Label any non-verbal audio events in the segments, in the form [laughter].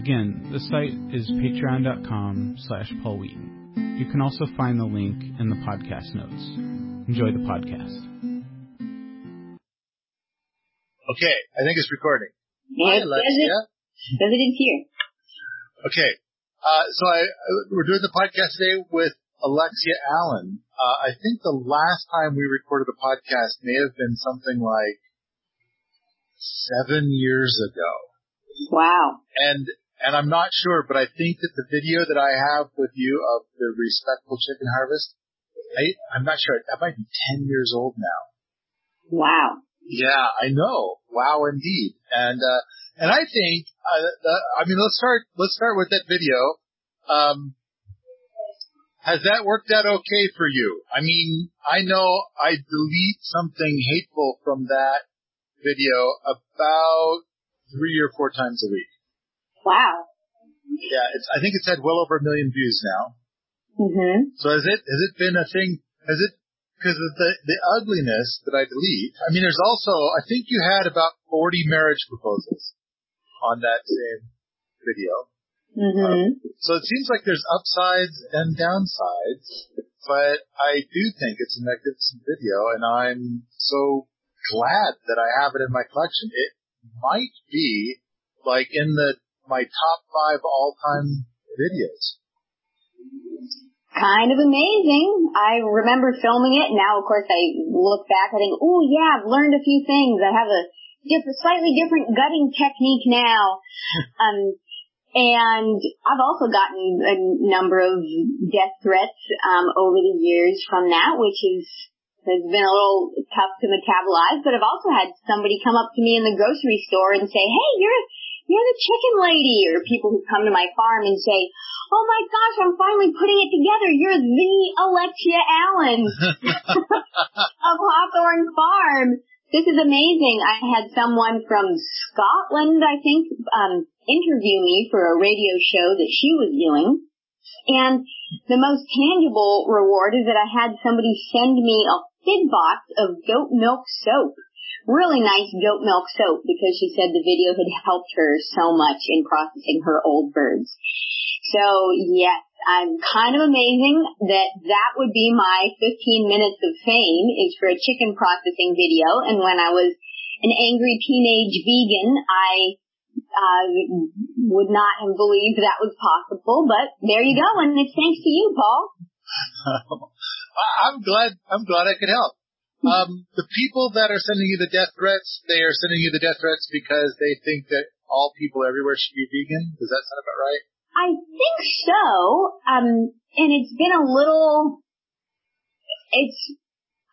Again, the site is patreon.com slash Paul Wheaton. You can also find the link in the podcast notes. Enjoy the podcast. Okay, I think it's recording. Hi, Alexia. Does it in here? Okay, uh, so I, we're doing the podcast today with Alexia Allen. Uh, I think the last time we recorded a podcast may have been something like seven years ago. Wow. And and I'm not sure, but I think that the video that I have with you of the respectful chicken harvest, I, I'm not sure. That might be 10 years old now. Wow. Yeah, I know. Wow, indeed. And, uh, and I think, uh, the, I mean, let's start, let's start with that video. Um, has that worked out okay for you? I mean, I know I delete something hateful from that video about three or four times a week. Wow. Yeah, it's, I think it's had well over a million views now. Mm-hmm. So has it, has it been a thing, has it, because of the, the ugliness that I believe? I mean, there's also, I think you had about 40 marriage proposals on that same video. Mm-hmm. Um, so it seems like there's upsides and downsides, but I do think it's a magnificent video and I'm so glad that I have it in my collection. It might be like in the my top five all-time videos. Kind of amazing. I remember filming it. Now, of course, I look back. I think, oh yeah, I've learned a few things. I have a different, slightly different gutting technique now. [laughs] um, and I've also gotten a number of death threats um, over the years from that, which is has been a little tough to metabolize. But I've also had somebody come up to me in the grocery store and say, "Hey, you're you're the chicken lady, or people who come to my farm and say, oh my gosh, I'm finally putting it together. You're the Alexia Allen [laughs] of Hawthorne Farm. This is amazing. I had someone from Scotland, I think, um, interview me for a radio show that she was doing. And the most tangible reward is that I had somebody send me a big box of goat milk soap really nice goat milk soap because she said the video had helped her so much in processing her old birds. So yes, I'm kind of amazing that that would be my 15 minutes of fame is for a chicken processing video. And when I was an angry teenage vegan, I uh, would not have believed that was possible, but there you go, and it's thanks to you, Paul. [laughs] I'm glad. I'm glad I could help. Um, the people that are sending you the death threats, they are sending you the death threats because they think that all people everywhere should be vegan. Does that sound about right? I think so. Um, and it's been a little, it's,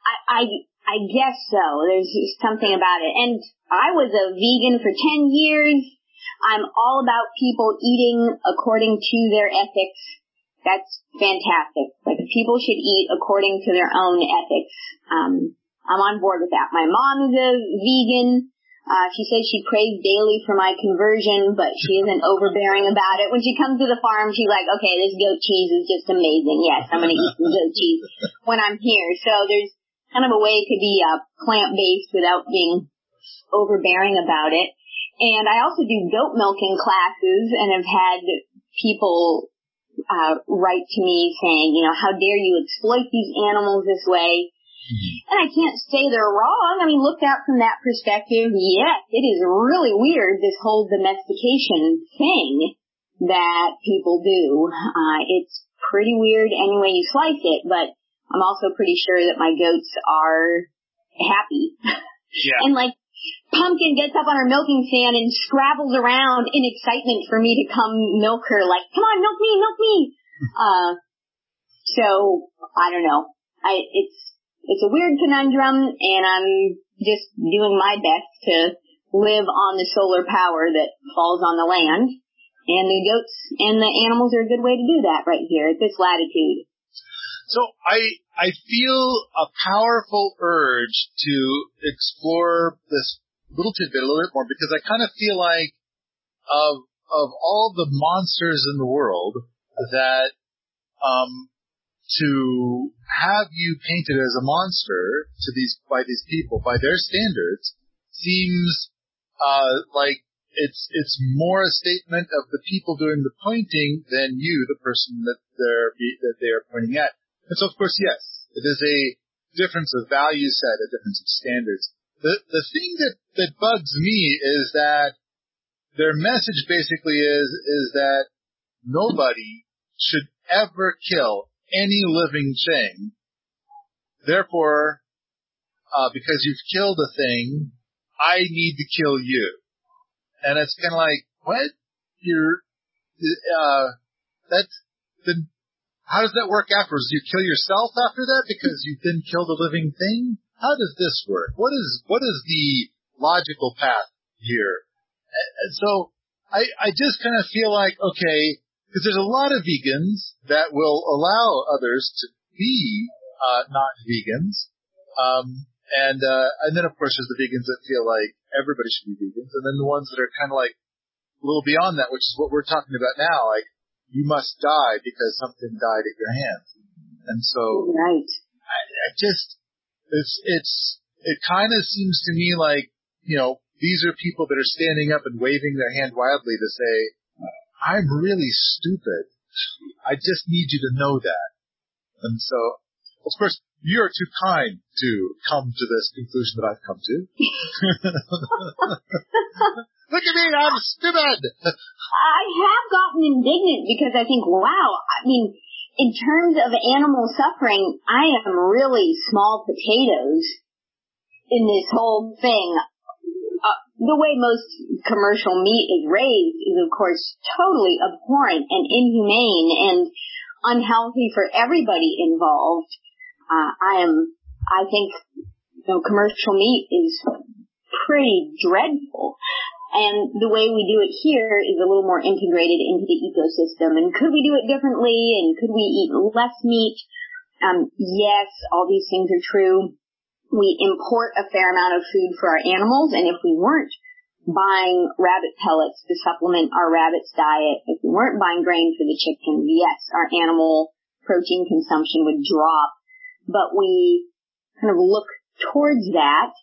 I, I, I guess so. There's something about it. And I was a vegan for 10 years. I'm all about people eating according to their ethics. That's fantastic. Like people should eat according to their own ethics. Um, I'm on board with that. My mom is a vegan. Uh, she says she prays daily for my conversion, but she isn't overbearing about it. When she comes to the farm, she's like, okay, this goat cheese is just amazing. Yes, I'm going to eat some goat cheese when I'm here. So there's kind of a way to be uh, plant-based without being overbearing about it. And I also do goat milking classes and have had people uh, write to me saying, you know, how dare you exploit these animals this way? And I can't say they're wrong. I mean, looked at from that perspective, yes, it is really weird, this whole domestication thing that people do. Uh, it's pretty weird any way you slice it, but I'm also pretty sure that my goats are happy. Yeah. and like, Pumpkin gets up on her milking stand and scrabbles around in excitement for me to come milk her, like, come on, milk me, milk me. [laughs] uh, so, I don't know. I, it's, it's a weird conundrum and I'm just doing my best to live on the solar power that falls on the land. And the goats and the animals are a good way to do that right here at this latitude. So I I feel a powerful urge to explore this little tidbit a little bit more because I kind of feel like of of all the monsters in the world that um to have you painted as a monster to these by these people by their standards seems uh like it's it's more a statement of the people doing the pointing than you the person that they're that they are pointing at and so, of course, yes, it is a difference of value set, a difference of standards. The the thing that that bugs me is that their message basically is is that nobody should ever kill any living thing. Therefore, uh, because you've killed a thing, I need to kill you. And it's kind of like, what? You're, uh, that's, then how does that work afterwards? Do you kill yourself after that because you then killed a living thing? How does this work? What is what is the logical path here? And so I I just kind of feel like okay, because there's a lot of vegans that will allow others to be uh, not vegans, um, and uh, and then of course there's the vegans that feel like everybody should be vegans, and then the ones that are kind of like a little beyond that, which is what we're talking about now, like you must die because something died at your hands. And so, right. I, I just, it's, it's, it kind of seems to me like, you know, these are people that are standing up and waving their hand wildly to say, I'm really stupid. I just need you to know that. And so, of course, you're too kind to come to this conclusion that I've come to. [laughs] Look at me, I'm stupid. I have gotten indignant because I think, wow, I mean, in terms of animal suffering, I am really small potatoes in this whole thing. The way most commercial meat is raised is, of course, totally abhorrent and inhumane and unhealthy for everybody involved. Uh, I am, I think, you know, commercial meat is pretty dreadful. And the way we do it here is a little more integrated into the ecosystem. And could we do it differently? And could we eat less meat? Um, yes, all these things are true. We import a fair amount of food for our animals, and if we weren't buying rabbit pellets to supplement our rabbit's diet, if we weren't buying grain for the chickens, yes, our animal protein consumption would drop. But we kind of look towards that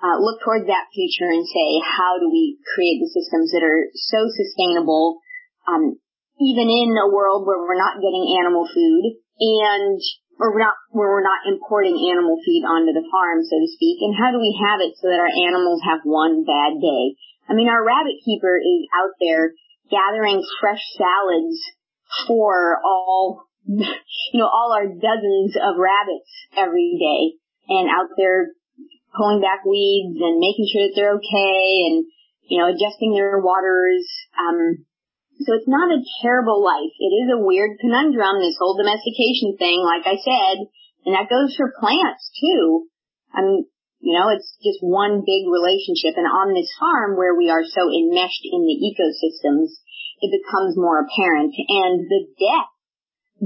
uh, look towards that future and say, how do we create the systems that are so sustainable, um, even in a world where we're not getting animal food and or not where we're not importing animal feed onto the farm, so to speak, and how do we have it so that our animals have one bad day? I mean, our rabbit keeper is out there gathering fresh salads for all, [laughs] you know, all our dozens of rabbits every day and out there pulling back weeds and making sure that they're okay and, you know, adjusting their waters. Um, so it's not a terrible life. It is a weird conundrum, this whole domestication thing, like I said, and that goes for plants too. I mean, you know, it's just one big relationship. And on this farm where we are so enmeshed in the ecosystems, it becomes more apparent. And the death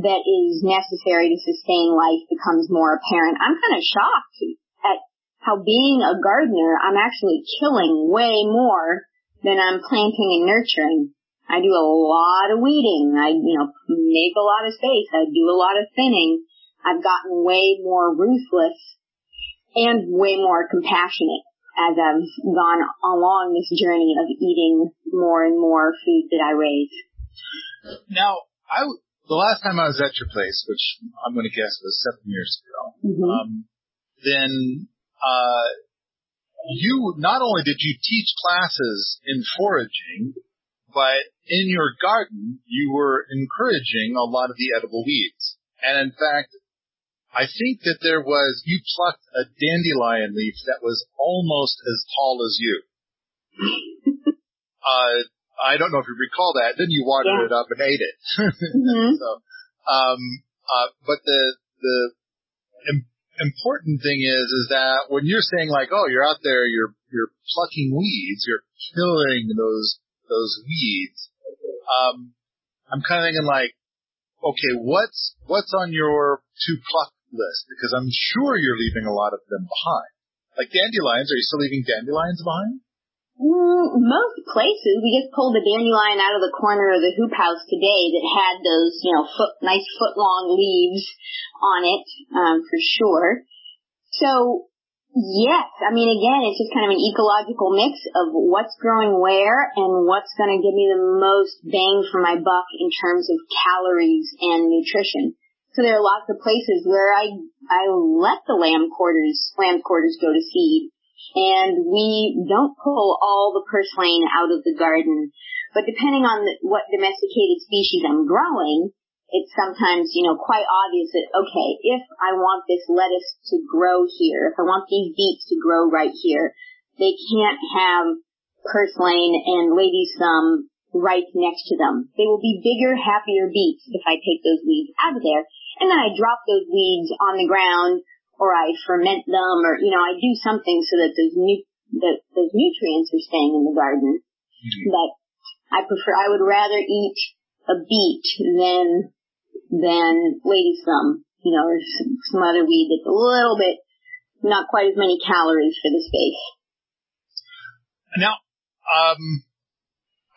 that is necessary to sustain life becomes more apparent. I'm kind of shocked at how being a gardener, I'm actually killing way more than I'm planting and nurturing. I do a lot of weeding. I, you know, make a lot of space. I do a lot of thinning. I've gotten way more ruthless and way more compassionate as I've gone along this journey of eating more and more food that I raise. Now, I the last time I was at your place, which I'm going to guess was seven years ago, mm-hmm. um, then uh, you not only did you teach classes in foraging, but in your garden you were encouraging a lot of the edible weeds. And in fact, I think that there was you plucked a dandelion leaf that was almost as tall as you. [laughs] uh, I don't know if you recall that. Then you watered yeah. it up and ate it. mm-hmm. [laughs] so, um, uh, but the the important thing is, is that when you're saying like, oh, you're out there, you're, you're plucking weeds, you're killing those, those weeds. um, I'm kind of thinking like, okay, what's what's on your to pluck list? Because I'm sure you're leaving a lot of them behind. Like dandelions, are you still leaving dandelions behind? Mm, most places, we just pulled a dandelion out of the corner of the hoop house today that had those, you know, foot, nice foot long leaves on it, um, for sure. So Yes, I mean again, it's just kind of an ecological mix of what's growing where and what's going to give me the most bang for my buck in terms of calories and nutrition. So there are lots of places where I I let the lamb quarters lamb quarters go to seed, and we don't pull all the purslane out of the garden. But depending on the, what domesticated species I'm growing, it's sometimes, you know, quite obvious that, okay, if I want this lettuce to grow here, if I want these beets to grow right here, they can't have purslane and lady's thumb right next to them. They will be bigger, happier beets if I take those weeds out of there. And then I drop those weeds on the ground or I ferment them or, you know, I do something so that those nu- that those nutrients are staying in the garden. Mm-hmm. But I prefer, I would rather eat a beet than than lady's thumb, you know, or some, some other weed that's a little bit, not quite as many calories for the space. Now, um,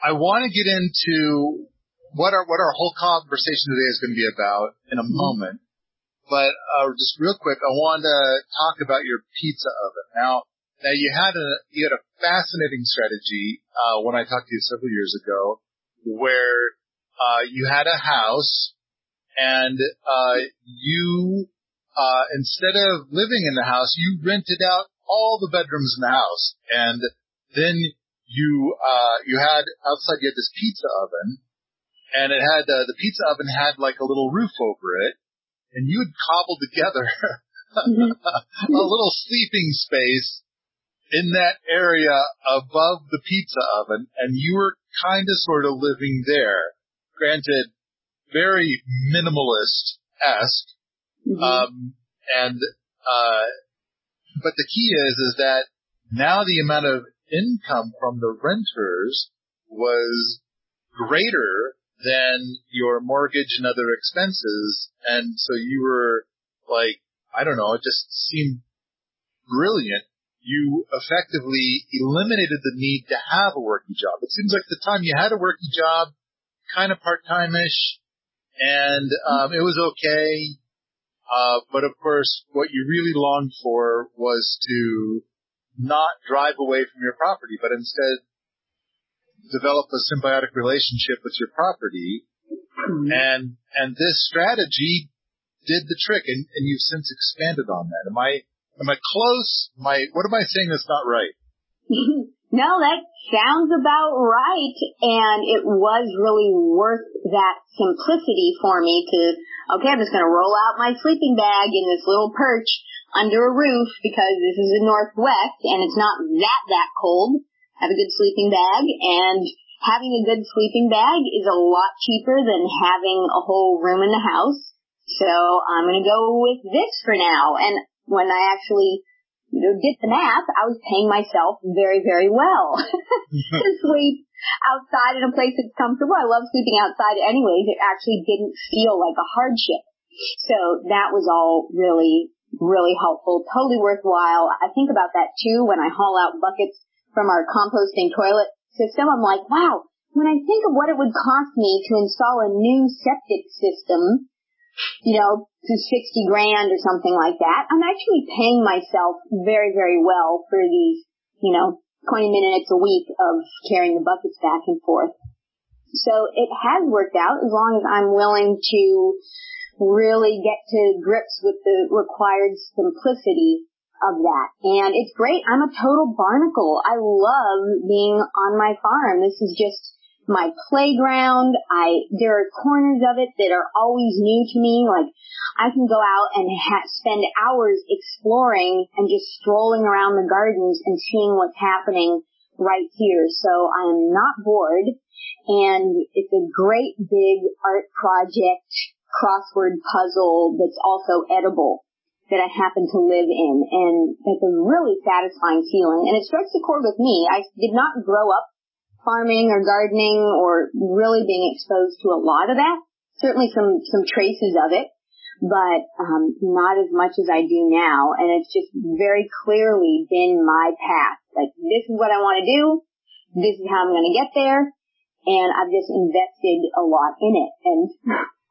I want to get into what our what our whole conversation today is going to be about in a mm-hmm. moment. But uh, just real quick, I want to talk about your pizza oven. Now, now you had a you had a fascinating strategy uh, when I talked to you several years ago, where uh, you had a house and uh, you uh, instead of living in the house, you rented out all the bedrooms in the house, and then you uh, you had outside you had this pizza oven, and it had uh, the pizza oven had like a little roof over it, and you had cobbled together [laughs] a little sleeping space in that area above the pizza oven, and you were kind of sort of living there. Granted, very minimalist esque. Mm-hmm. Um, and, uh, but the key is, is that now the amount of income from the renters was greater than your mortgage and other expenses. And so you were like, I don't know, it just seemed brilliant. You effectively eliminated the need to have a working job. It seems like the time you had a working job, kind of part-time-ish, and um, it was okay. Uh, but of course, what you really longed for was to not drive away from your property, but instead develop a symbiotic relationship with your property. And and this strategy did the trick, and, and you've since expanded on that. Am I am I close? I what am I saying that's not right? [laughs] No, that sounds about right. And it was really worth that simplicity for me to, okay, I'm just going to roll out my sleeping bag in this little perch under a roof because this is the Northwest and it's not that, that cold. Have a good sleeping bag and having a good sleeping bag is a lot cheaper than having a whole room in the house. So I'm going to go with this for now. And when I actually you know, did the math, I was paying myself very, very well [laughs] to sleep outside in a place that's comfortable. I love sleeping outside anyways. It actually didn't feel like a hardship. So that was all really, really helpful, totally worthwhile. I think about that too when I haul out buckets from our composting toilet system. I'm like, wow, when I think of what it would cost me to install a new septic system, you know, to 60 grand or something like that, I'm actually paying myself very, very well for these, you know, 20 minutes a week of carrying the buckets back and forth. So it has worked out as long as I'm willing to really get to grips with the required simplicity of that. And it's great. I'm a total barnacle. I love being on my farm. This is just my playground. I there are corners of it that are always new to me. Like I can go out and ha- spend hours exploring and just strolling around the gardens and seeing what's happening right here. So I'm not bored, and it's a great big art project crossword puzzle that's also edible that I happen to live in, and it's a really satisfying feeling. And it strikes a chord with me. I did not grow up farming or gardening or really being exposed to a lot of that. Certainly some, some traces of it, but, um, not as much as I do now. And it's just very clearly been my path. Like, this is what I want to do. This is how I'm going to get there. And I've just invested a lot in it. And,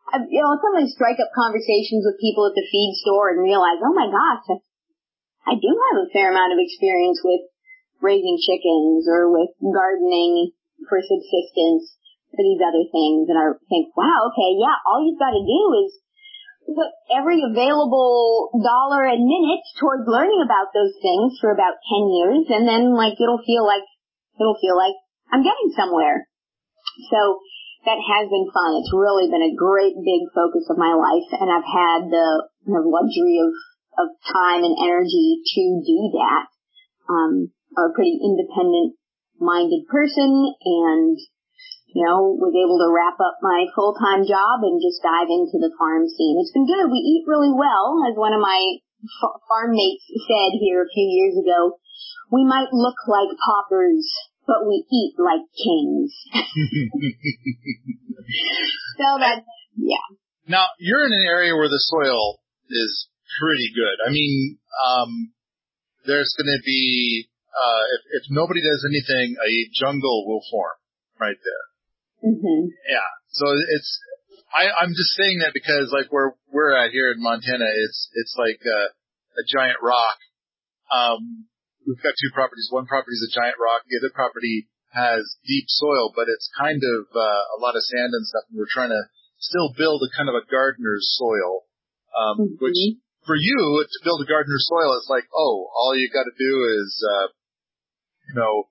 I, you know, sometimes strike up conversations with people at the feed store and realize, oh my gosh, I do have a fair amount of experience with raising chickens or with gardening for subsistence for these other things. And I think, wow, okay, yeah, all you've got to do is put every available dollar and minute towards learning about those things for about 10 years and then like it'll feel like, it'll feel like I'm getting somewhere. So that has been fun. It's really been a great big focus of my life and I've had the, the luxury of, of time and energy to do that. Um, a pretty independent minded person and, you know, was able to wrap up my full-time job and just dive into the farm scene. It's been good. We eat really well, as one of my farm mates said here a few years ago. We might look like paupers, but we eat like kings. [laughs] so that, yeah. Now, you're in an area where the soil is pretty good. I mean, um, there's going to be uh, if, if nobody does anything, a jungle will form right there. Mm-hmm. Yeah. So it's, I, I'm just saying that because like where we're at here in Montana, it's, it's like a, a giant rock. Um, we've got two properties. One property is a giant rock. The other property has deep soil, but it's kind of, uh, a lot of sand and stuff. And we're trying to still build a kind of a gardener's soil, um, mm-hmm. which for you to build a gardener's soil, it's like, oh, all you got to do is, uh, you know,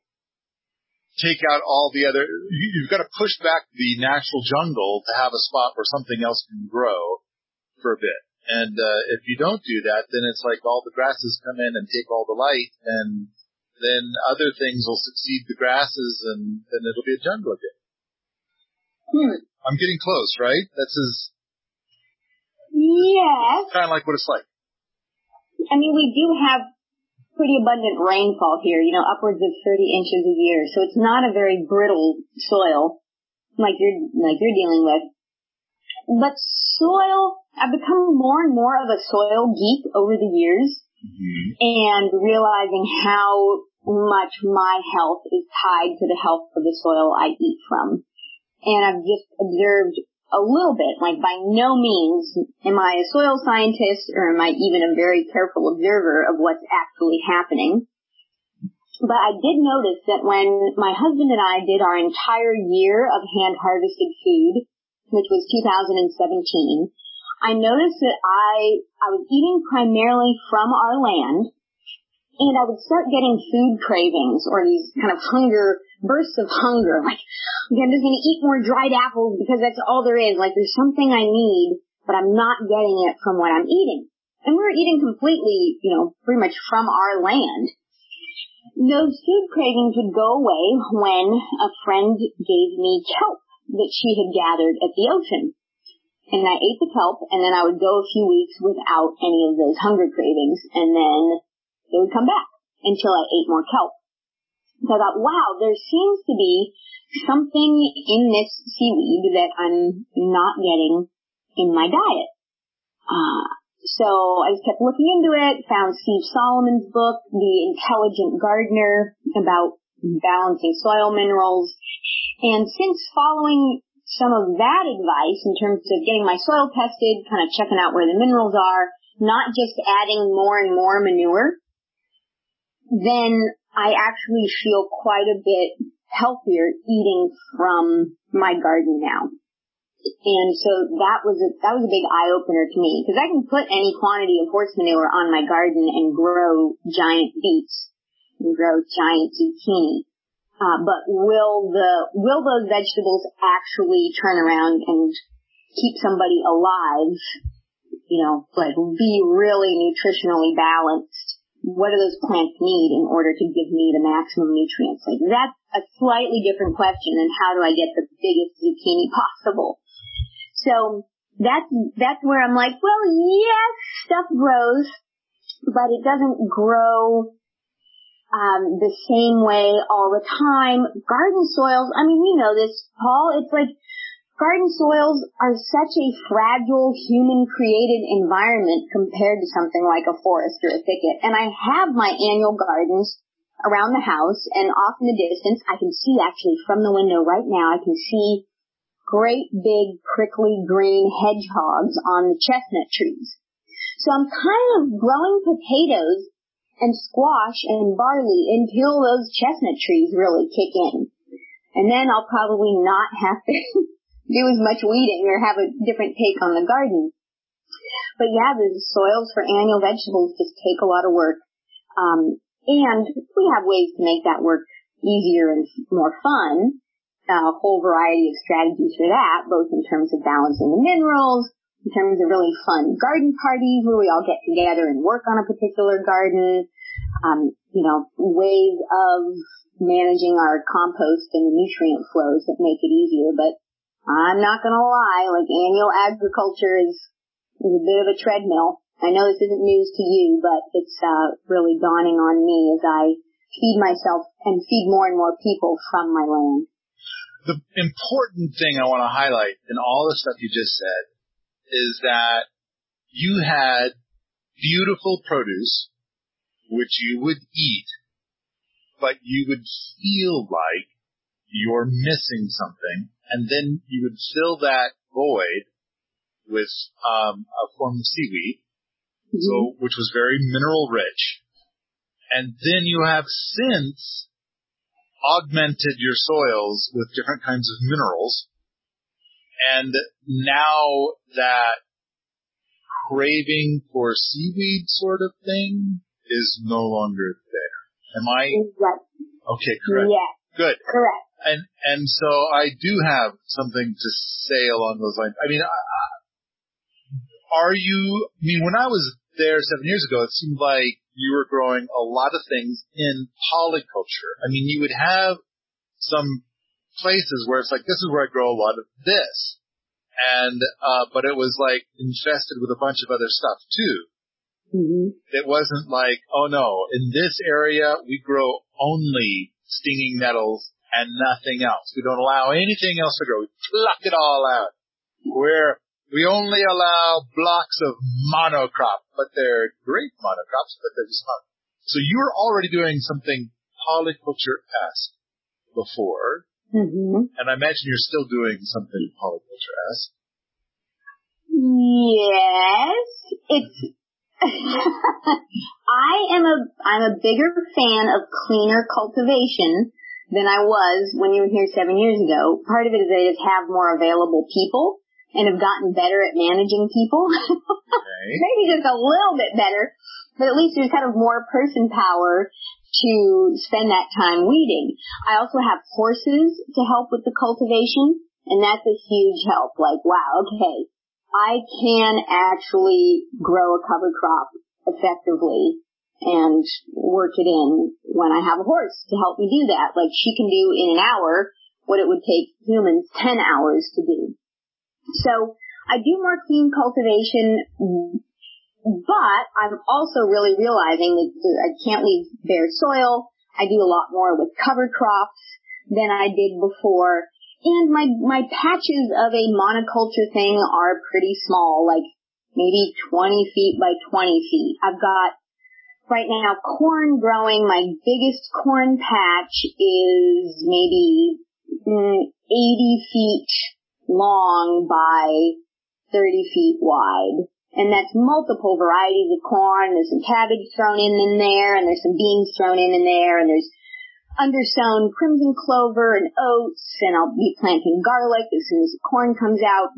take out all the other, you've got to push back the natural jungle to have a spot where something else can grow for a bit. And, uh, if you don't do that, then it's like all the grasses come in and take all the light and then other things will succeed the grasses and then it'll be a jungle again. Hmm. I'm getting close, right? That's as, yes. kind of like what it's like. I mean, we do have pretty abundant rainfall here, you know, upwards of 30 inches a year. So it's not a very brittle soil like you're, like you're dealing with. But soil, I've become more and more of a soil geek over the years mm-hmm. and realizing how much my health is tied to the health of the soil I eat from. And I've just observed a little bit, like by no means am I a soil scientist or am I even a very careful observer of what's actually happening. But I did notice that when my husband and I did our entire year of hand harvested food, which was 2017, I noticed that I, I was eating primarily from our land and I would start getting food cravings or these kind of hunger, bursts of hunger, like, okay, I'm just gonna eat more dried apples because that's all there is. Like there's something I need, but I'm not getting it from what I'm eating. And we were eating completely, you know, pretty much from our land. Those food cravings would go away when a friend gave me kelp that she had gathered at the ocean. And I ate the kelp and then I would go a few weeks without any of those hunger cravings and then they would come back until I ate more kelp. So I thought, wow, there seems to be something in this seaweed that I'm not getting in my diet. Uh, so I just kept looking into it, found Steve Solomon's book, The Intelligent Gardener, about balancing soil minerals. And since following some of that advice in terms of getting my soil tested, kind of checking out where the minerals are, not just adding more and more manure, then I actually feel quite a bit healthier eating from my garden now. And so that was a, that was a big eye opener to me because I can put any quantity of horse manure on my garden and grow giant beets and grow giant zucchini. Uh, but will the, will those vegetables actually turn around and keep somebody alive? You know, like be really nutritionally balanced what do those plants need in order to give me the maximum nutrients? Like that's a slightly different question than how do I get the biggest zucchini possible. So that's, that's where I'm like, well, yes, stuff grows, but it doesn't grow, um, the same way all the time. Garden soils, I mean, you know this, Paul, it's like garden soils are such a fragile human created environment compared to something like a forest or a thicket. And I have my annual gardens around the house and off in the distance, I can see actually from the window right now, I can see great big prickly green hedgehogs on the chestnut trees. So I'm kind of growing potatoes and squash and barley until those chestnut trees really kick in. And then I'll probably not have to do as much weeding or have a different take on the garden. But yeah, the soils for annual vegetables just take a lot of work. Um, and we have ways to make that work easier and more fun. A whole variety of strategies for that, both in terms of balancing the minerals, in terms of really fun garden parties where we all get together and work on a particular garden, um, you know, ways of managing our compost and the nutrient flows that make it easier. But I'm not gonna lie, like annual agriculture is, is a bit of a treadmill. I know this isn't news to you, but it's uh, really dawning on me as I feed myself and feed more and more people from my land. The important thing I want to highlight in all the stuff you just said is that you had beautiful produce, which you would eat, but you would feel like you're missing something, and then you would fill that void with um, a form of seaweed, mm-hmm. so which was very mineral rich, and then you have since augmented your soils with different kinds of minerals and now that craving for seaweed sort of thing is no longer there. Am I? Right. Okay, correct. Yeah. Good. Correct. And, and so I do have something to say along those lines. I mean, are you, I mean, when I was there seven years ago, it seemed like you were growing a lot of things in polyculture. I mean, you would have some places where it's like, this is where I grow a lot of this. And, uh, but it was like infested with a bunch of other stuff too. Mm-hmm. It wasn't like, oh no, in this area we grow only stinging nettles and nothing else. We don't allow anything else to grow. We pluck it all out. Where we only allow blocks of monocrop, but they're great monocrops, but they're just not. So you're already doing something polyculture-esque before, Mm-hmm. And I imagine you're still doing something polyculture-esque. Yes, it's. [laughs] I am a I'm a bigger fan of cleaner cultivation than I was when you were here seven years ago. Part of it is I just have more available people and have gotten better at managing people. [laughs] Okay. Maybe just a little bit better, but at least there's kind of more person power to spend that time weeding. I also have horses to help with the cultivation, and that's a huge help. Like, wow, okay, I can actually grow a cover crop effectively and work it in when I have a horse to help me do that. Like she can do in an hour what it would take humans 10 hours to do. So I do more clean cultivation but I'm also really realizing that I can't leave bare soil. I do a lot more with cover crops than I did before. And my, my patches of a monoculture thing are pretty small, like maybe 20 feet by 20 feet. I've got right now corn growing. My biggest corn patch is maybe mm, 80 feet long by 30 feet wide and that's multiple varieties of corn. There's some cabbage thrown in in there, and there's some beans thrown in in there, and there's undersown crimson clover and oats, and I'll be planting garlic as soon as the corn comes out.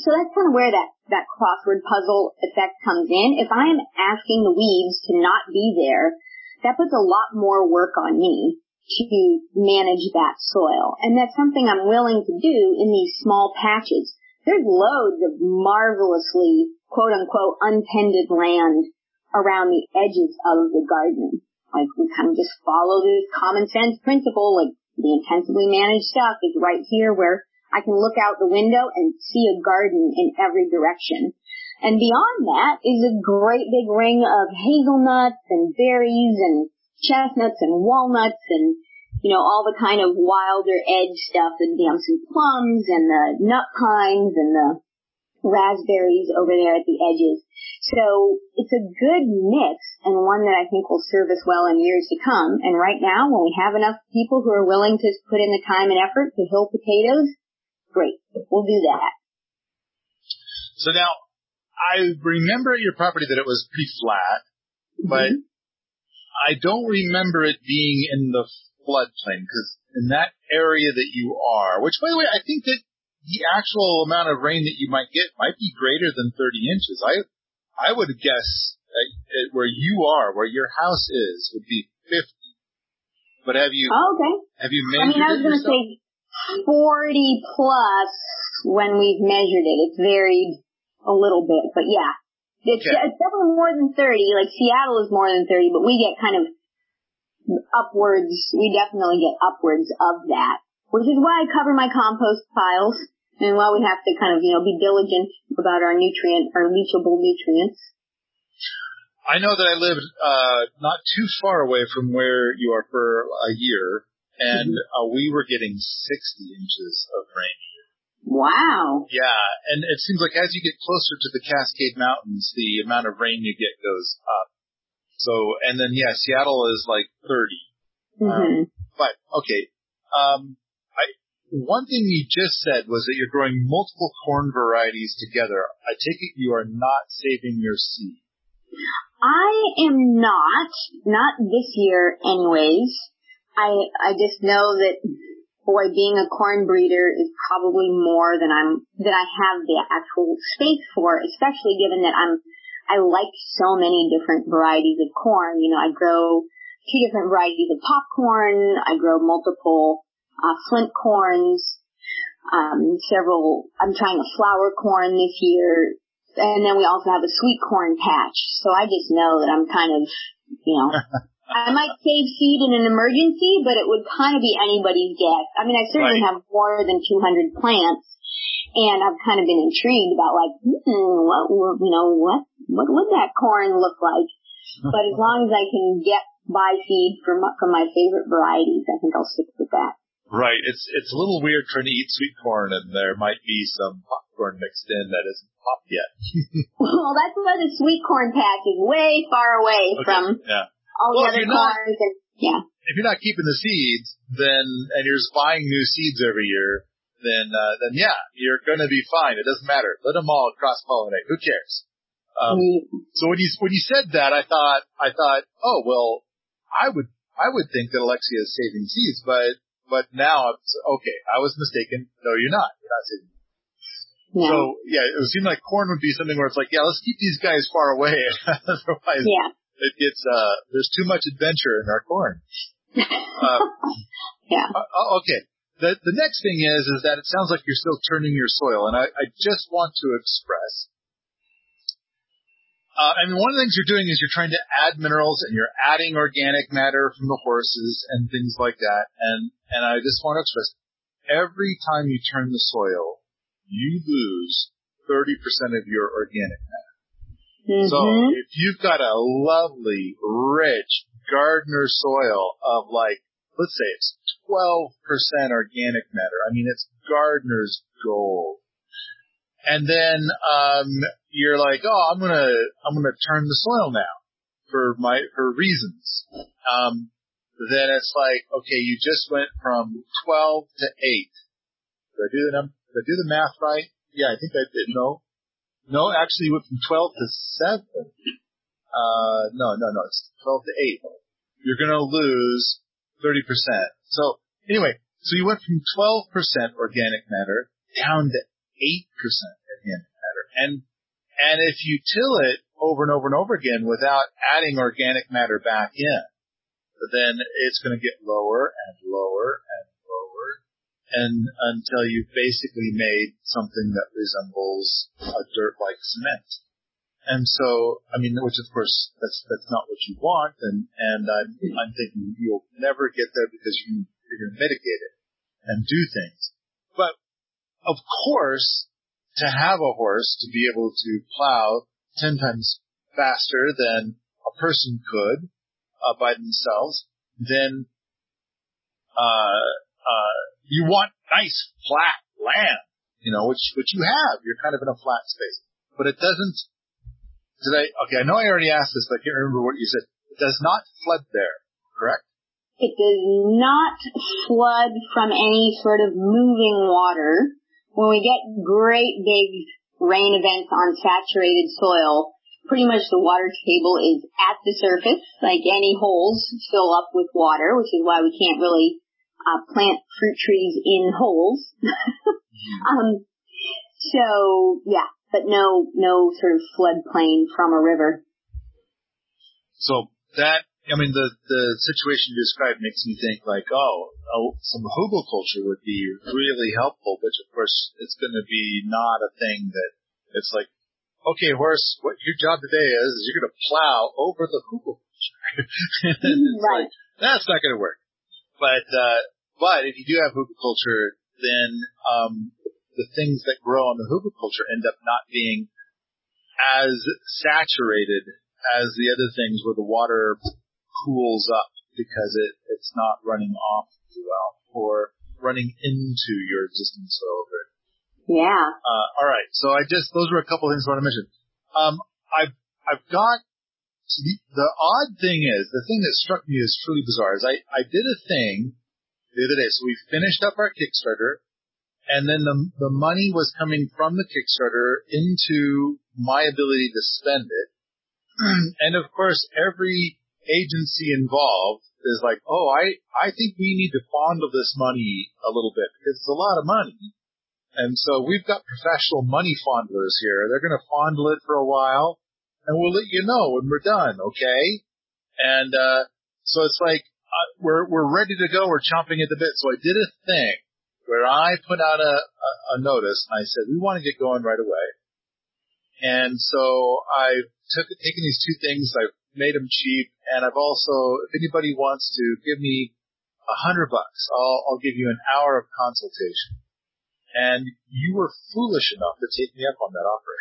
So that's kind of where that, that crossword puzzle effect comes in. If I'm asking the weeds to not be there, that puts a lot more work on me to manage that soil. And that's something I'm willing to do in these small patches. There's loads of marvelously quote unquote untended land around the edges of the garden. Like we kind of just follow this common sense principle, like the intensively managed stuff is right here where I can look out the window and see a garden in every direction. And beyond that is a great big ring of hazelnuts and berries and chestnuts and walnuts and, you know, all the kind of wilder edge stuff, and the damson plums and the nut pines and the raspberries over there at the edges. So it's a good mix and one that I think will serve us well in years to come. And right now, when we have enough people who are willing to put in the time and effort to hill potatoes, great. We'll do that. So now, I remember at your property that it was pretty flat, but mm-hmm. I don't remember it being in the floodplain because in that area that you are, which by the way, I think that the actual amount of rain that you might get might be greater than 30 inches. I, I would guess that where you are, where your house is, would be 50. But have you, oh, okay. have you measured I mean, I was going to say 40 plus when we've measured it. It's varied a little bit, but yeah. It's, okay. it's definitely more than 30. Like Seattle is more than 30, but we get kind of upwards, we definitely get upwards of that, which is why I cover my compost piles and why we have to kind of, you know, be diligent about our nutrient, our leachable nutrients. I know that I lived, uh, not too far away from where you are for a year and uh, we were getting 60 inches of rain here. Wow. Yeah, and it seems like as you get closer to the Cascade Mountains, the amount of rain you get goes up. So, and then yeah, Seattle is like 30. Mm-hmm. Um, but okay, um, I one thing you just said was that you're growing multiple corn varieties together. I take it you are not saving your seed. I am not, not this year anyways. I I just know that boy, being a corn breeder is probably more than I'm than I have the actual space for, especially given that I'm I like so many different varieties of corn. You know, I grow two different varieties of popcorn. I grow multiple uh, flint corns. Um, several. I'm trying a flour corn this year, and then we also have a sweet corn patch. So I just know that I'm kind of, you know. [laughs] I might save seed in an emergency, but it would kind of be anybody's guess. I mean, I certainly right. have more than 200 plants, and I've kind of been intrigued about like, hmm, what, you know, what, what would that corn look like? But as long as I can get buy seed from from my favorite varieties, I think I'll stick with that. Right. It's it's a little weird trying to eat sweet corn, and there might be some popcorn mixed in that isn't popped yet. [laughs] well, that's why the sweet corn patch is way far away okay. from yeah all well, the other corns and yeah. If you're not keeping the seeds, then and you're just buying new seeds every year, then uh, then yeah, you're going to be fine. It doesn't matter. Let them all cross pollinate. Who cares? Um. So when you when you said that, I thought I thought, oh well, I would I would think that Alexia is saving seeds, but but now it's okay. I was mistaken. No, you're not. You're not saving. Yeah. So yeah, it would seem like corn would be something where it's like, yeah, let's keep these guys far away. [laughs] Otherwise, yeah it gets uh there's too much adventure in our corn. [laughs] Uh, yeah. Uh, oh, okay. The the next thing is is that it sounds like you're still turning your soil, and I, I just want to express. Uh, I mean, one of the things you're doing is you're trying to add minerals, and you're adding organic matter from the horses and things like that. And and I just want to express, every time you turn the soil, you lose 30% of your organic matter. Mm-hmm. So if you've got a lovely, rich gardener soil of like, let's say it's 12% organic matter. I mean, it's gardener's gold. And then, um, you're like, oh, I'm gonna, I'm gonna turn the soil now for my, for reasons. Um, then it's like, okay, you just went from 12 to 8. Did I do the num- did I do the math right? Yeah, I think I did. No, no, actually, you went from 12 to 7. Uh, no, no, no, it's 12 to 8. You're gonna lose 30%. So, anyway, so you went from 12% organic matter down to 8% organic matter. And, and if you till it over and over and over again without adding organic matter back in, then it's gonna get lower and lower and until you've basically made something that resembles a dirt like cement. And so, I mean, which of course that's that's not what you want, and and I'm I'm thinking you'll never get there because you you're going to mitigate it and do things. But of course, to have a horse to be able to plow ten times faster than a person could, uh, by themselves, then uh, uh, you want nice flat land, you know, which which you have. You're kind of in a flat space, but it doesn't. Did I? Okay, I know I already asked this, but I can't remember what you said. It does not flood there, correct? It does not flood from any sort of moving water. When we get great big rain events on saturated soil, pretty much the water table is at the surface, like any holes fill up with water, which is why we can't really uh, plant fruit trees in holes. [laughs] um, so yeah, but no, no sort of floodplain from a river. So that I mean, the the situation you described makes me think like, oh, oh some culture would be really helpful, which of course it's going to be not a thing that it's like, okay, horse, what your job today is, is you're going to plow over the hugelkultur. [laughs] right. Like, that's not going to work. But uh, but if you do have hugelkultur, then um, the things that grow on the hugelkultur end up not being as saturated as the other things where the water cools up because it, it's not running off too well or running into your existing soil. Yeah. Uh, all right. So I just those were a couple of things I want to mention. Um, I've I've got the, the odd thing is the thing that struck me as truly bizarre is I I did a thing the other day. So we finished up our Kickstarter, and then the the money was coming from the Kickstarter into my ability to spend it. [clears throat] and of course, every agency involved is like, oh, I, I think we need to fondle this money a little bit because it's a lot of money. And so we've got professional money fondlers here. They're going to fondle it for a while and we'll let you know when we're done. Okay. And, uh, so it's like, uh, we're, we're ready to go. We're chomping at the bit. So I did a thing where I put out a, a, a notice and I said, we want to get going right away. And so I've took, taken these two things. I've made them cheap. And I've also, if anybody wants to give me a hundred bucks, I'll, I'll give you an hour of consultation. And you were foolish enough to take me up on that offer.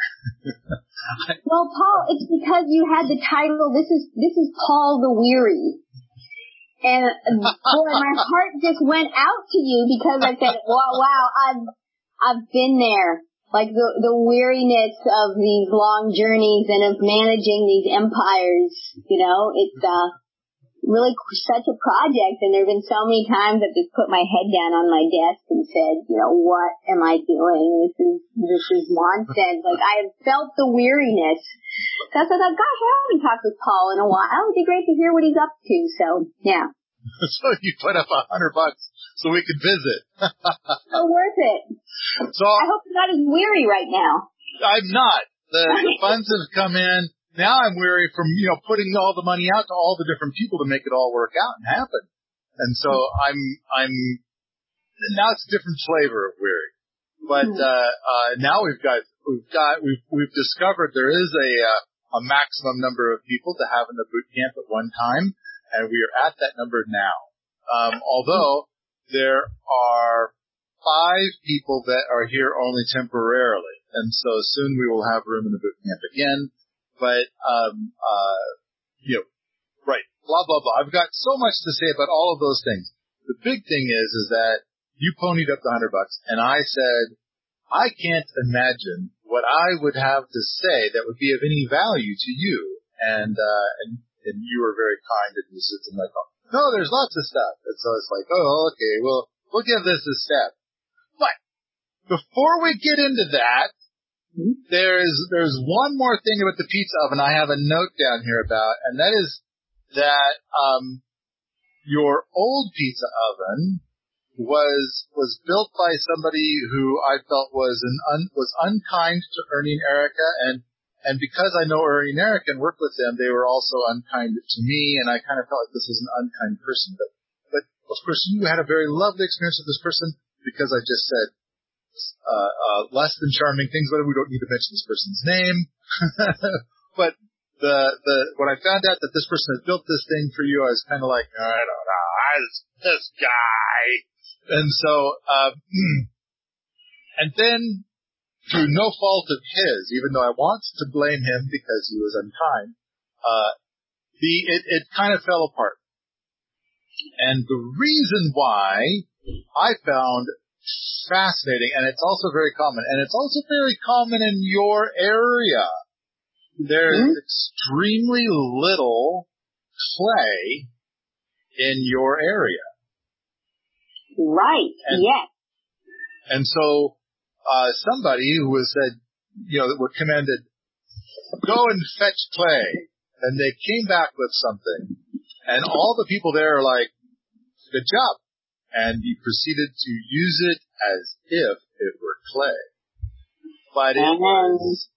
[laughs] well, Paul, it's because you had the title, this is, this is Paul the Weary. And boy, my heart just went out to you because I said, wow, wow, I've, I've been there like the the weariness of these long journeys and of managing these empires. You know, it's uh really such a project, and there have been so many times I've just put my head down on my desk and said, you know, what am I doing? This is this is nonsense. [laughs] like I have felt the weariness. So I thought, gosh, I haven't talked with Paul in a while. Oh, it'd be great to hear what he's up to. So yeah. [laughs] so you put up a hundred bucks so we could visit. [laughs] so worth it. So I hope you're not as weary right now. I'm not. The, the funds have come in. Now I'm weary from you know putting all the money out to all the different people to make it all work out and happen. And so I'm I'm now it's a different flavor of weary. But hmm. uh, uh, now we've got we've got we've we've discovered there is a uh, a maximum number of people to have in the boot camp at one time and we are at that number now. Um, although there are five people that are here only temporarily, and so soon we will have room in the boot camp again. But um, uh, you know, right? Blah blah blah. I've got so much to say about all of those things. The big thing is, is that you ponied up the hundred bucks, and I said, I can't imagine what I would have to say that would be of any value to you. And uh, and and you were very kind and you said to my phone, no, there's lots of stuff. And so it's like, oh, okay, well, we'll give this a step. But before we get into that, there's, there's one more thing about the pizza oven I have a note down here about, and that is that, um, your old pizza oven was, was built by somebody who I felt was an un, was unkind to Ernie and Erica and and because I know Ernie and Eric and work with them, they were also unkind to me, and I kind of felt like this was an unkind person. But, but of course, you had a very lovely experience with this person because I just said less than charming things, but we don't need to mention this person's name. [laughs] but the the when I found out that this person had built this thing for you, I was kind of like, I don't know, I this guy, and so uh, [clears throat] and then through no fault of his, even though I want to blame him because he was unkind, uh, the it, it kind of fell apart. And the reason why I found fascinating, and it's also very common, and it's also very common in your area. There's mm-hmm. extremely little clay in your area. Right. And, yes. And so, uh, somebody who was said, you know, that were commanded, go and fetch clay. And they came back with something. And all the people there are like, good job. And he proceeded to use it as if it were clay. But it was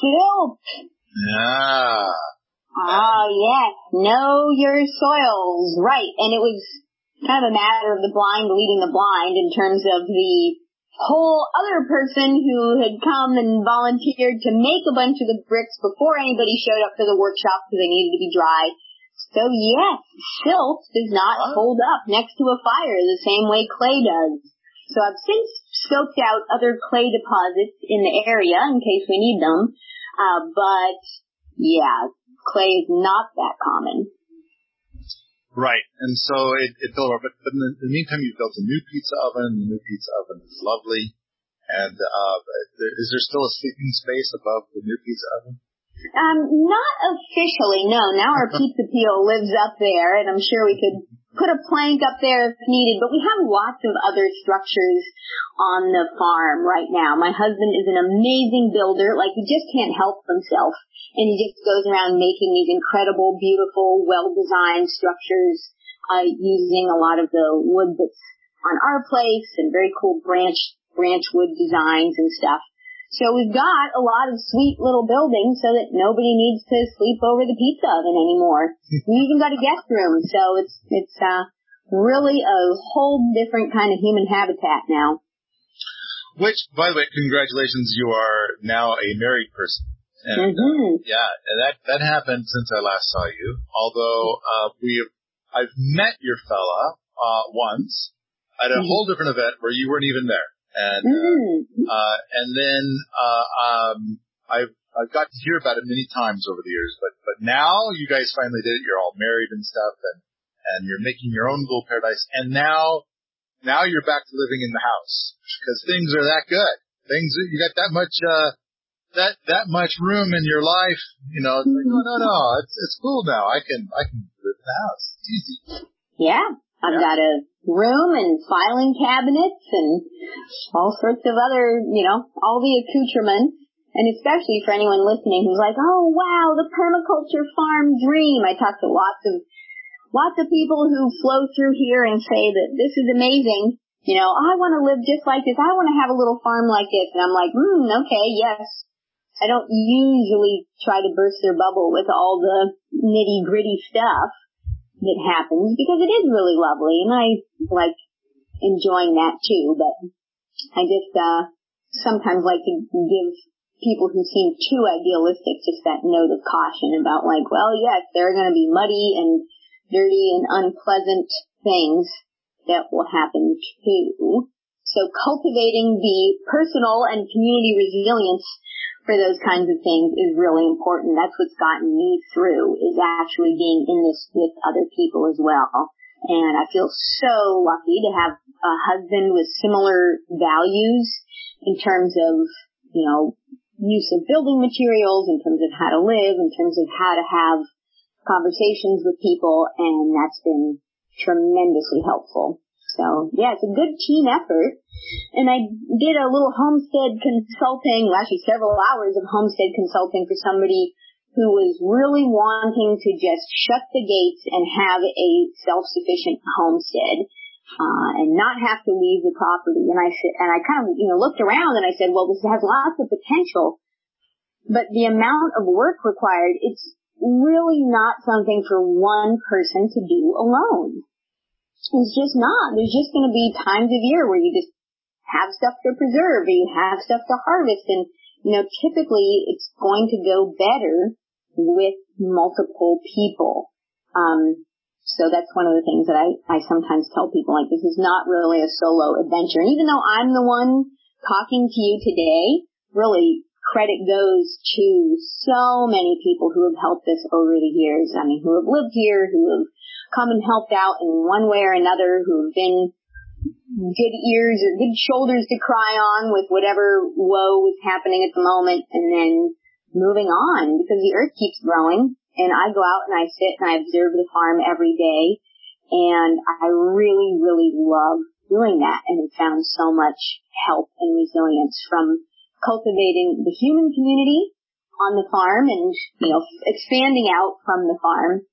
silt. Ah. Ah, yes. Know your soils. Right. And it was kind of a matter of the blind leading the blind in terms of the whole other person who had come and volunteered to make a bunch of the bricks before anybody showed up for the workshop because they needed to be dry. So yes, silt does not hold up next to a fire the same way clay does. So I've since scoped out other clay deposits in the area in case we need them. Uh, but yeah, clay is not that common. Right. And so it, it built up, but, but in, the, in the meantime you built a new pizza oven. The new pizza oven is lovely. And, uh, is there still a sleeping space above the new pizza oven? Um, not officially, no. Now our [laughs] pizza peel lives up there and I'm sure we could put a plank up there if needed, but we have lots of other structures on the farm right now. My husband is an amazing builder, like he just can't help himself. And he just goes around making these incredible, beautiful, well-designed structures, uh, using a lot of the wood that's on our place and very cool branch, branch wood designs and stuff. So we've got a lot of sweet little buildings so that nobody needs to sleep over the pizza oven anymore. [laughs] we even got a guest room, so it's it's uh really a whole different kind of human habitat now. Which, by the way, congratulations, you are now a married person. And, uh, mm-hmm. uh, yeah, that that happened since I last saw you. Although uh, we I've met your fella uh, once at a mm-hmm. whole different event where you weren't even there and mm. uh, and then uh, um, I've I've got to hear about it many times over the years, but but now you guys finally did it. You're all married and stuff, and and you're making your own little paradise. And now now you're back to living in the house because things are that good. Things you got that much uh, that that much room in your life. You know, it's like no no no, it's it's cool now. I can I can live in the house. It's easy. Yeah, I've yeah. got a room and filing cabinets and all sorts of other, you know, all the accoutrements. And especially for anyone listening who's like, oh wow, the permaculture farm dream. I talk to lots of, lots of people who flow through here and say that this is amazing. You know, I want to live just like this. I want to have a little farm like this. And I'm like, hmm, okay, yes. I don't usually try to burst their bubble with all the nitty gritty stuff that happens because it is really lovely and I like enjoying that too, but I just, uh, sometimes like to give people who seem too idealistic just that note of caution about like, well, yes, there are going to be muddy and dirty and unpleasant things that will happen too. So cultivating the personal and community resilience for those kinds of things is really important. That's what's gotten me through is actually being in this with other people as well. And I feel so lucky to have a husband with similar values in terms of, you know, use of building materials, in terms of how to live, in terms of how to have conversations with people, and that's been tremendously helpful. So yeah, it's a good team effort. And I did a little homestead consulting, well, actually several hours of homestead consulting for somebody who was really wanting to just shut the gates and have a self-sufficient homestead. Uh, and not have to leave the property. And I said, and I kind of, you know, looked around and I said, well, this has lots of potential, but the amount of work required, it's really not something for one person to do alone. It's just not. There's just going to be times of year where you just have stuff to preserve or you have stuff to harvest and, you know, typically it's going to go better with multiple people. Um, so that's one of the things that I, I sometimes tell people, like, this is not really a solo adventure. And even though I'm the one talking to you today, really credit goes to so many people who have helped us over the years. I mean, who have lived here, who have come and helped out in one way or another, who have been good ears or good shoulders to cry on with whatever woe was happening at the moment and then moving on because the earth keeps growing and I go out and I sit and I observe the farm every day and I really, really love doing that and have found so much help and resilience from cultivating the human community on the farm and, you know, expanding out from the farm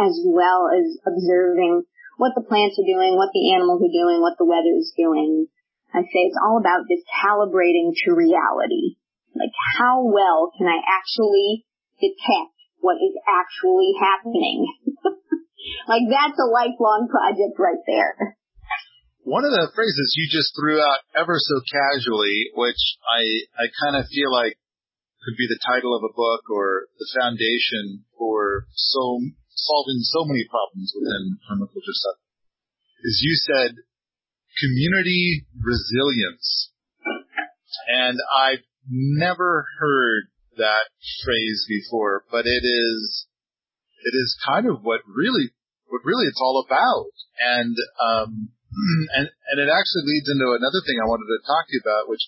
as well as observing what the plants are doing, what the animals are doing, what the weather is doing. I say it's all about this calibrating to reality. Like how well can I actually detect what is actually happening? [laughs] like that's a lifelong project right there. One of the phrases you just threw out ever so casually, which I, I kind of feel like could be the title of a book or the foundation for so solving so many problems within permaculture stuff, is you said community resilience. And I've never heard that phrase before, but it is, it is kind of what really, what really it's all about. And, um, [clears throat] and, and it actually leads into another thing I wanted to talk to you about, which,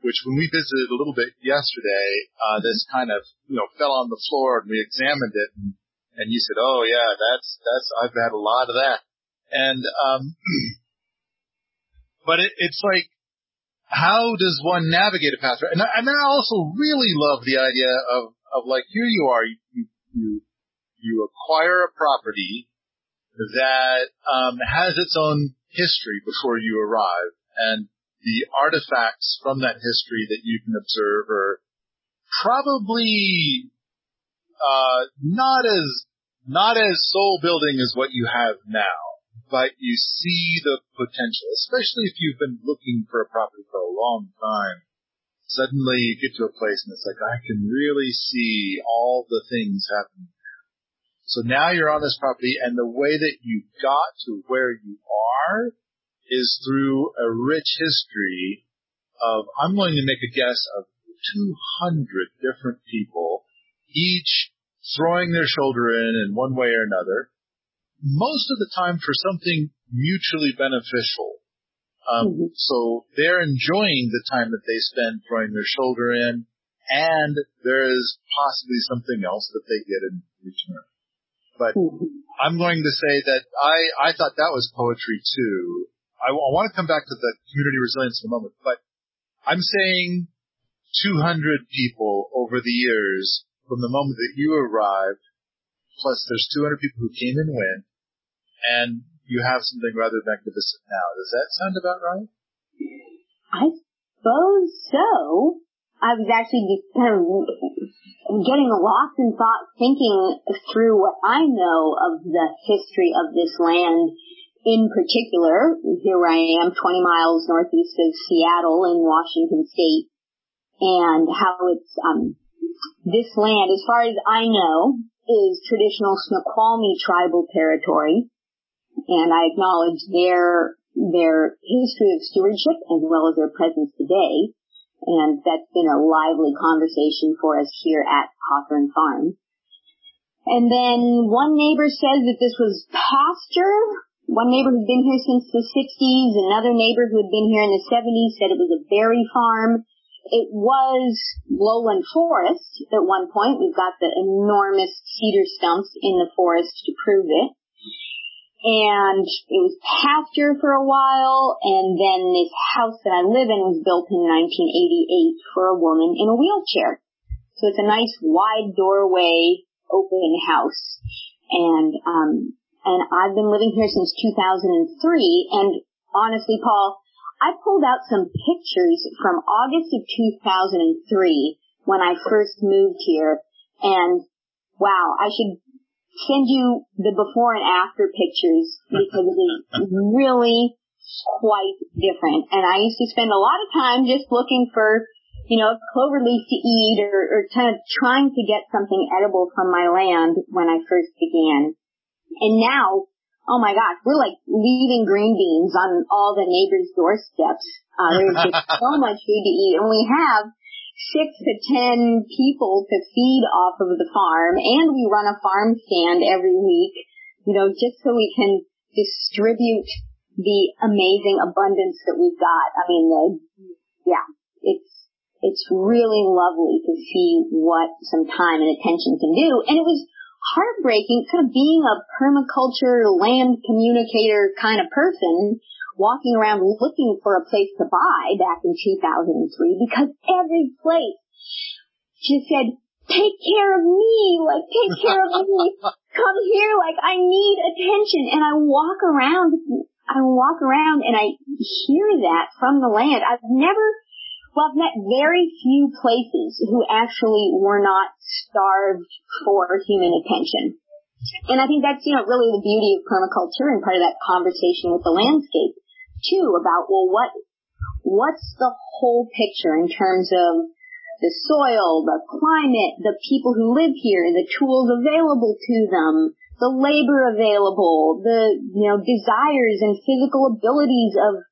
which when we visited a little bit yesterday, uh, this kind of, you know, fell on the floor and we examined it and, and you said, oh yeah, that's, that's, I've had a lot of that. And, um, [clears throat] but it, it's like, how does one navigate a path? And I, and I also really love the idea of, of like, here you are, you, you, you acquire a property that, um, has its own history before you arrive and the artifacts from that history that you can observe are probably uh, not as not as soul building as what you have now, but you see the potential, especially if you've been looking for a property for a long time. Suddenly you get to a place and it's like, I can really see all the things happening. There. So now you're on this property and the way that you got to where you are is through a rich history of, I'm going to make a guess of 200 different people, each throwing their shoulder in in one way or another, most of the time for something mutually beneficial. Um, mm-hmm. So they're enjoying the time that they spend throwing their shoulder in, and there is possibly something else that they get in return. But mm-hmm. I'm going to say that I, I thought that was poetry too. I, I want to come back to the community resilience in a moment, but I'm saying 200 people over the years from the moment that you arrived, plus there's 200 people who came and went, and you have something rather magnificent now. Does that sound about right? I suppose so. I was actually kind of getting lost in thought, thinking through what I know of the history of this land in particular. Here I am, 20 miles northeast of Seattle in Washington state, and how it's, um, this land, as far as I know, is traditional Snoqualmie tribal territory, and I acknowledge their their history of stewardship as well as their presence today, and that's been a lively conversation for us here at Hawthorne Farm. And then one neighbor says that this was pasture. One neighbor who'd been here since the 60s, another neighbor who had been here in the 70s said it was a berry farm. It was lowland forest at one point. We've got the enormous cedar stumps in the forest to prove it. And it was pasture for a while, and then this house that I live in was built in 1988 for a woman in a wheelchair. So it's a nice wide doorway, open house. And, um, and I've been living here since 2003, and honestly, Paul, I pulled out some pictures from August of 2003 when I first moved here and wow, I should send you the before and after pictures [laughs] because it is really quite different. And I used to spend a lot of time just looking for, you know, clover leaf to eat or, or kind of trying to get something edible from my land when I first began. And now oh my gosh, we're like leaving green beans on all the neighbors' doorsteps. Uh, there's just [laughs] so much food to eat, and we have six to ten people to feed off of the farm and we run a farm stand every week, you know, just so we can distribute the amazing abundance that we've got. I mean, the, yeah, it's, it's really lovely to see what some time and attention can do. And it was heartbreaking, kind of being a permaculture land communicator kind of person, walking around looking for a place to buy back in 2003 because every place just said, take care of me, like take care of me, [laughs] come here, like I need attention. And I walk around, I walk around and I hear that from the land. I've never, well, I've met very few places who actually were not starved for human attention. And I think that's, you know, really the beauty of permaculture and part of that conversation with the landscape too about, well, what, what's the whole picture in terms of the soil, the climate, the people who live here, the tools available to them, the labor available, the, you know, desires and physical abilities of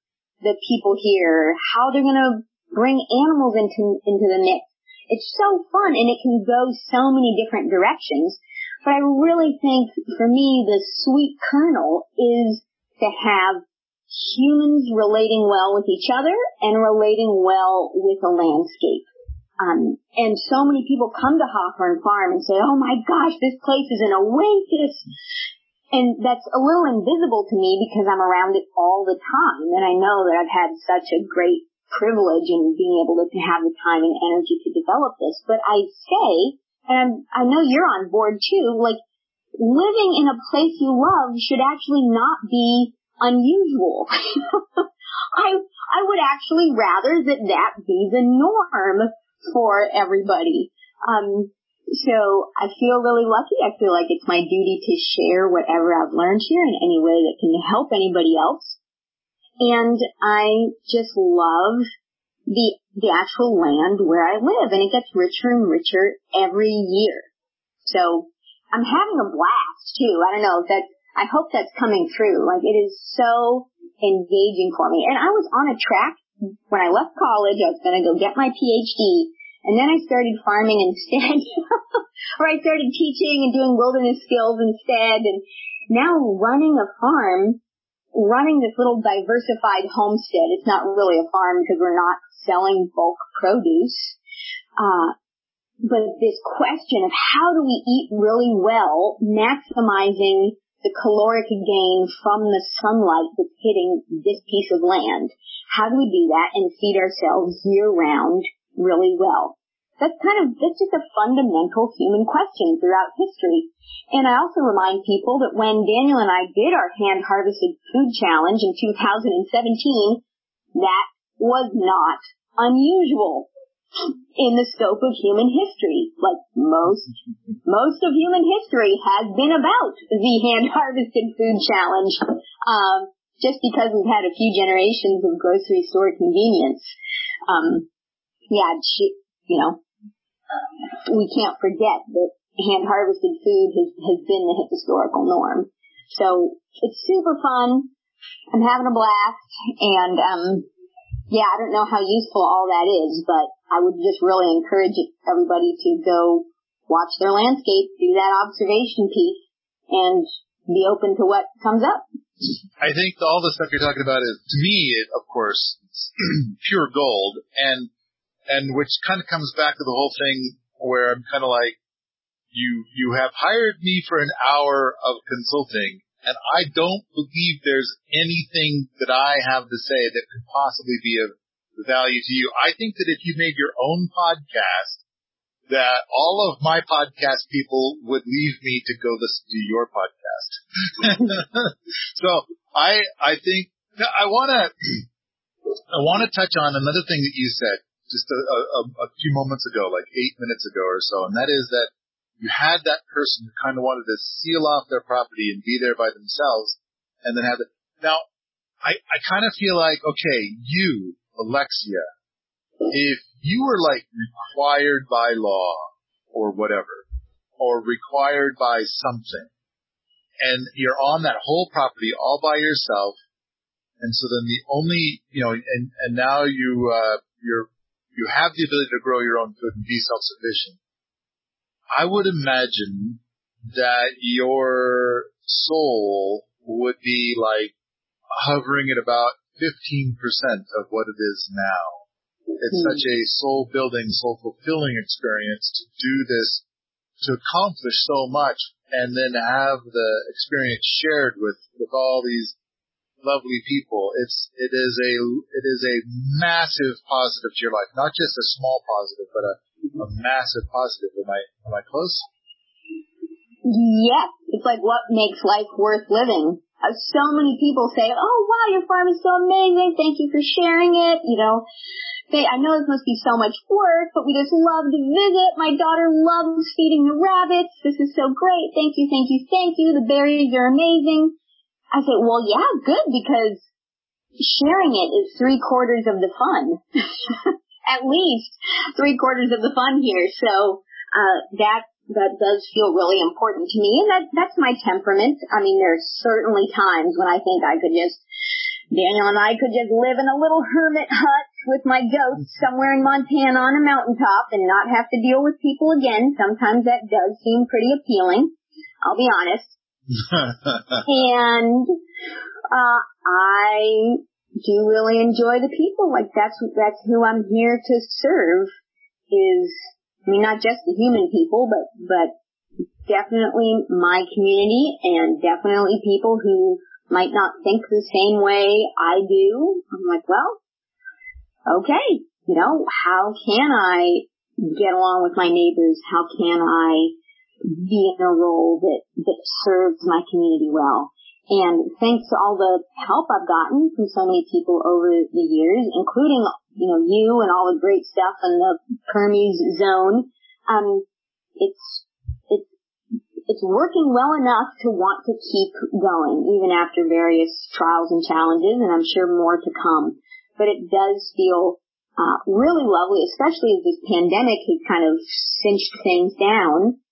the people here, how they're going to bring animals into, into the mix. It's so fun and it can go so many different directions. But I really think for me the sweet kernel is to have humans relating well with each other and relating well with the landscape. Um, and so many people come to Hawthorne Farm and say, oh my gosh, this place is an oasis. And that's a little invisible to me because I'm around it all the time. And I know that I've had such a great privilege in being able to have the time and energy to develop this. But I say, and I'm, I know you're on board too, like living in a place you love should actually not be unusual. [laughs] I I would actually rather that that be the norm for everybody. Um, so I feel really lucky. I feel like it's my duty to share whatever I've learned here in any way that can help anybody else. And I just love the the actual land where I live, and it gets richer and richer every year. So I'm having a blast too. I don't know if that's I hope that's coming through. Like it is so engaging for me. And I was on a track when I left college. I was going to go get my PhD. And then I started farming instead, [laughs] or I started teaching and doing wilderness skills instead. And now running a farm, running this little diversified homestead. It's not really a farm because we're not selling bulk produce. Uh, but this question of how do we eat really well, maximizing the caloric gain from the sunlight that's hitting this piece of land. How do we do that and feed ourselves year round really well? That's kind of, that's just a fundamental human question throughout history. And I also remind people that when Daniel and I did our hand harvested food challenge in 2017, that was not unusual in the scope of human history. Like most, most of human history has been about the hand harvested food challenge. Um, just because we've had a few generations of grocery store convenience. Um, yeah, you know, we can't forget that hand harvested food has, has been the historical norm. So it's super fun. I'm having a blast and, um, yeah, I don't know how useful all that is, but I would just really encourage everybody to go watch their landscape, do that observation piece, and be open to what comes up. I think all the stuff you're talking about is, to me, it, of course, [clears throat] pure gold, and and which kind of comes back to the whole thing where I'm kind of like, you you have hired me for an hour of consulting, and I don't believe there's anything that I have to say that could possibly be of value to you. I think that if you made your own podcast, that all of my podcast people would leave me to go listen to your podcast. [laughs] so I, I think I want [clears throat] to, I want to touch on another thing that you said just a, a, a few moments ago, like eight minutes ago or so, and that is that you had that person who kind of wanted to seal off their property and be there by themselves and then have it. Now, I, I kind of feel like, okay, you, Alexia, if you were like required by law or whatever, or required by something, and you're on that whole property all by yourself, and so then the only, you know, and, and now you, uh, you're, you have the ability to grow your own food and be self-sufficient, I would imagine that your soul would be like hovering at about 15% of what it is now. It's mm. such a soul building, soul fulfilling experience to do this, to accomplish so much and then have the experience shared with, with all these lovely people. It's, it is a, it is a massive positive to your life. Not just a small positive, but a, a massive positive. Am I, am I close? Yes. It's like what makes life worth living. Uh, so many people say, oh wow, your farm is so amazing. Thank you for sharing it. You know, they, I know this must be so much work, but we just love to visit. My daughter loves feeding the rabbits. This is so great. Thank you, thank you, thank you. The berries are amazing. I say, well, yeah, good, because sharing it is three quarters of the fun. [laughs] At least three quarters of the fun here. So, uh, that, that does feel really important to me. And that, that's my temperament. I mean, there's certainly times when I think I could just, Daniel and I could just live in a little hermit hut with my goats somewhere in Montana on a mountaintop and not have to deal with people again. Sometimes that does seem pretty appealing. I'll be honest. [laughs] and uh, I do really enjoy the people. Like that's that's who I'm here to serve. Is I mean not just the human people, but but definitely my community and definitely people who might not think the same way I do. I'm like, well, okay, you know, how can I get along with my neighbors? How can I be in a role that, that serves my community well. And thanks to all the help I've gotten from so many people over the years, including, you know, you and all the great stuff in the Permies zone, um, it's, it's, it's working well enough to want to keep going, even after various trials and challenges, and I'm sure more to come. But it does feel uh, really lovely, especially as this pandemic has kind of cinched things down.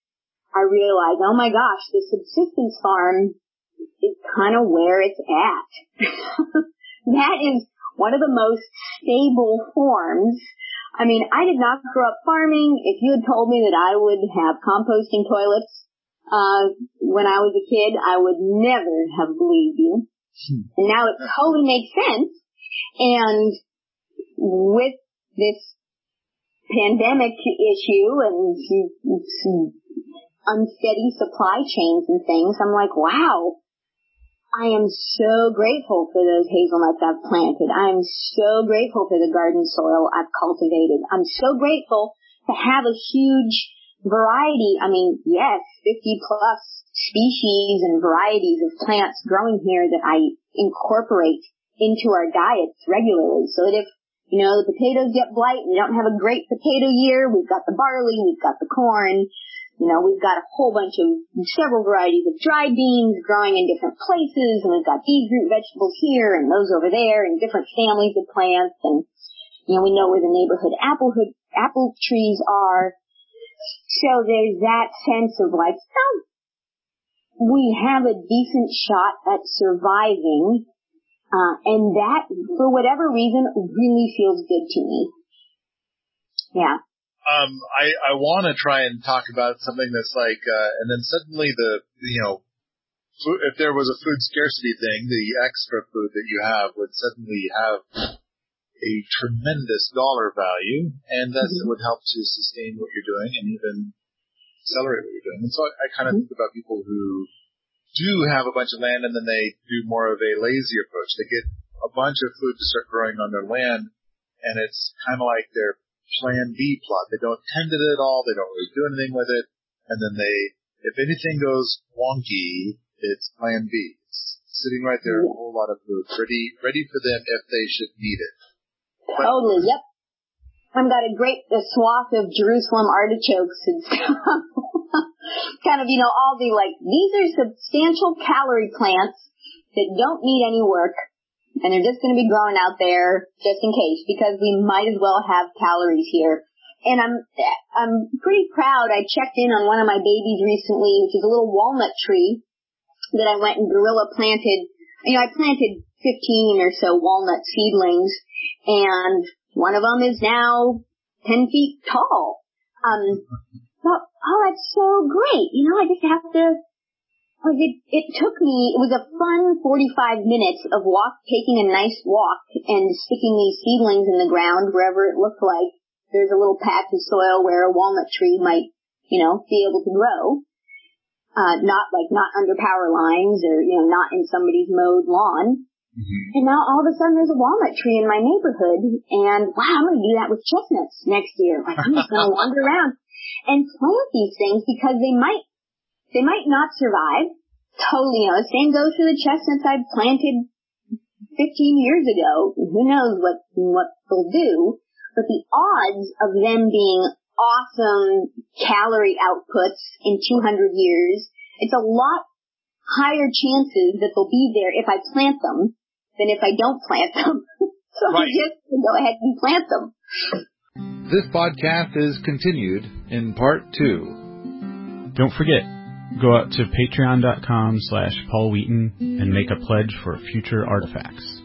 I realized, oh my gosh, the subsistence farm is kind of where it's at. [laughs] that is one of the most stable forms. I mean, I did not grow up farming. If you had told me that I would have composting toilets, uh, when I was a kid, I would never have believed you. Hmm. And now it totally makes sense. And with this pandemic issue and unsteady supply chains and things, I'm like, wow, I am so grateful for those hazelnuts I've planted. I'm so grateful for the garden soil I've cultivated. I'm so grateful to have a huge variety. I mean, yes, 50 plus species and varieties of plants growing here that I incorporate into our diets regularly. So that if, you know, the potatoes get blight and we don't have a great potato year, we've got the barley, we've got the corn, you know, we've got a whole bunch of several varieties of dried beans growing in different places, and we've got these root vegetables here and those over there, and different families of plants, and you know, we know where the neighborhood apple apple trees are. So there's that sense of like, oh, we have a decent shot at surviving, uh, and that, for whatever reason, really feels good to me. Yeah um, I, I want to try and talk about something that's like, uh, and then suddenly the, you know, food, if there was a food scarcity thing, the extra food that you have would suddenly have a tremendous dollar value, and that mm-hmm. would help to sustain what you're doing and even accelerate what you're doing. And so I, I kind of mm-hmm. think about people who do have a bunch of land and then they do more of a lazy approach. They get a bunch of food to start growing on their land, and it's kind of like they're plan B plot. They don't tend it at all. They don't really do anything with it. And then they, if anything goes wonky, it's plan B. It's sitting right there, a whole lot of food, ready, ready for them if they should need it. But, totally, yep. I've got a great a swath of Jerusalem artichokes and stuff. [laughs] kind of, you know, all the like, these are substantial calorie plants that don't need any work and they're just going to be growing out there just in case because we might as well have calories here. And I'm I'm pretty proud. I checked in on one of my babies recently, which is a little walnut tree that I went and guerrilla planted. You know, I planted 15 or so walnut seedlings, and one of them is now 10 feet tall. Um, thought, oh, that's so great. You know, I just have to, like it, it took me, it was a fun 45 minutes of walk, taking a nice walk and sticking these seedlings in the ground wherever it looked like there's a little patch of soil where a walnut tree might, you know, be able to grow. Uh, not like, not under power lines or, you know, not in somebody's mowed lawn. Mm-hmm. And now all of a sudden there's a walnut tree in my neighborhood and wow, I'm going to do that with chestnuts next year. Like I'm just going [laughs] to wander around and plant these things because they might, they might not survive. Totally, you know, the same goes for the chestnuts I planted 15 years ago. Who knows what, what they'll do. But the odds of them being awesome calorie outputs in 200 years, it's a lot higher chances that they'll be there if I plant them than if I don't plant them. [laughs] so right. I just go ahead and plant them. This podcast is continued in part two. Don't forget, go out to patreon.com slash Paul Wheaton and make a pledge for future artifacts.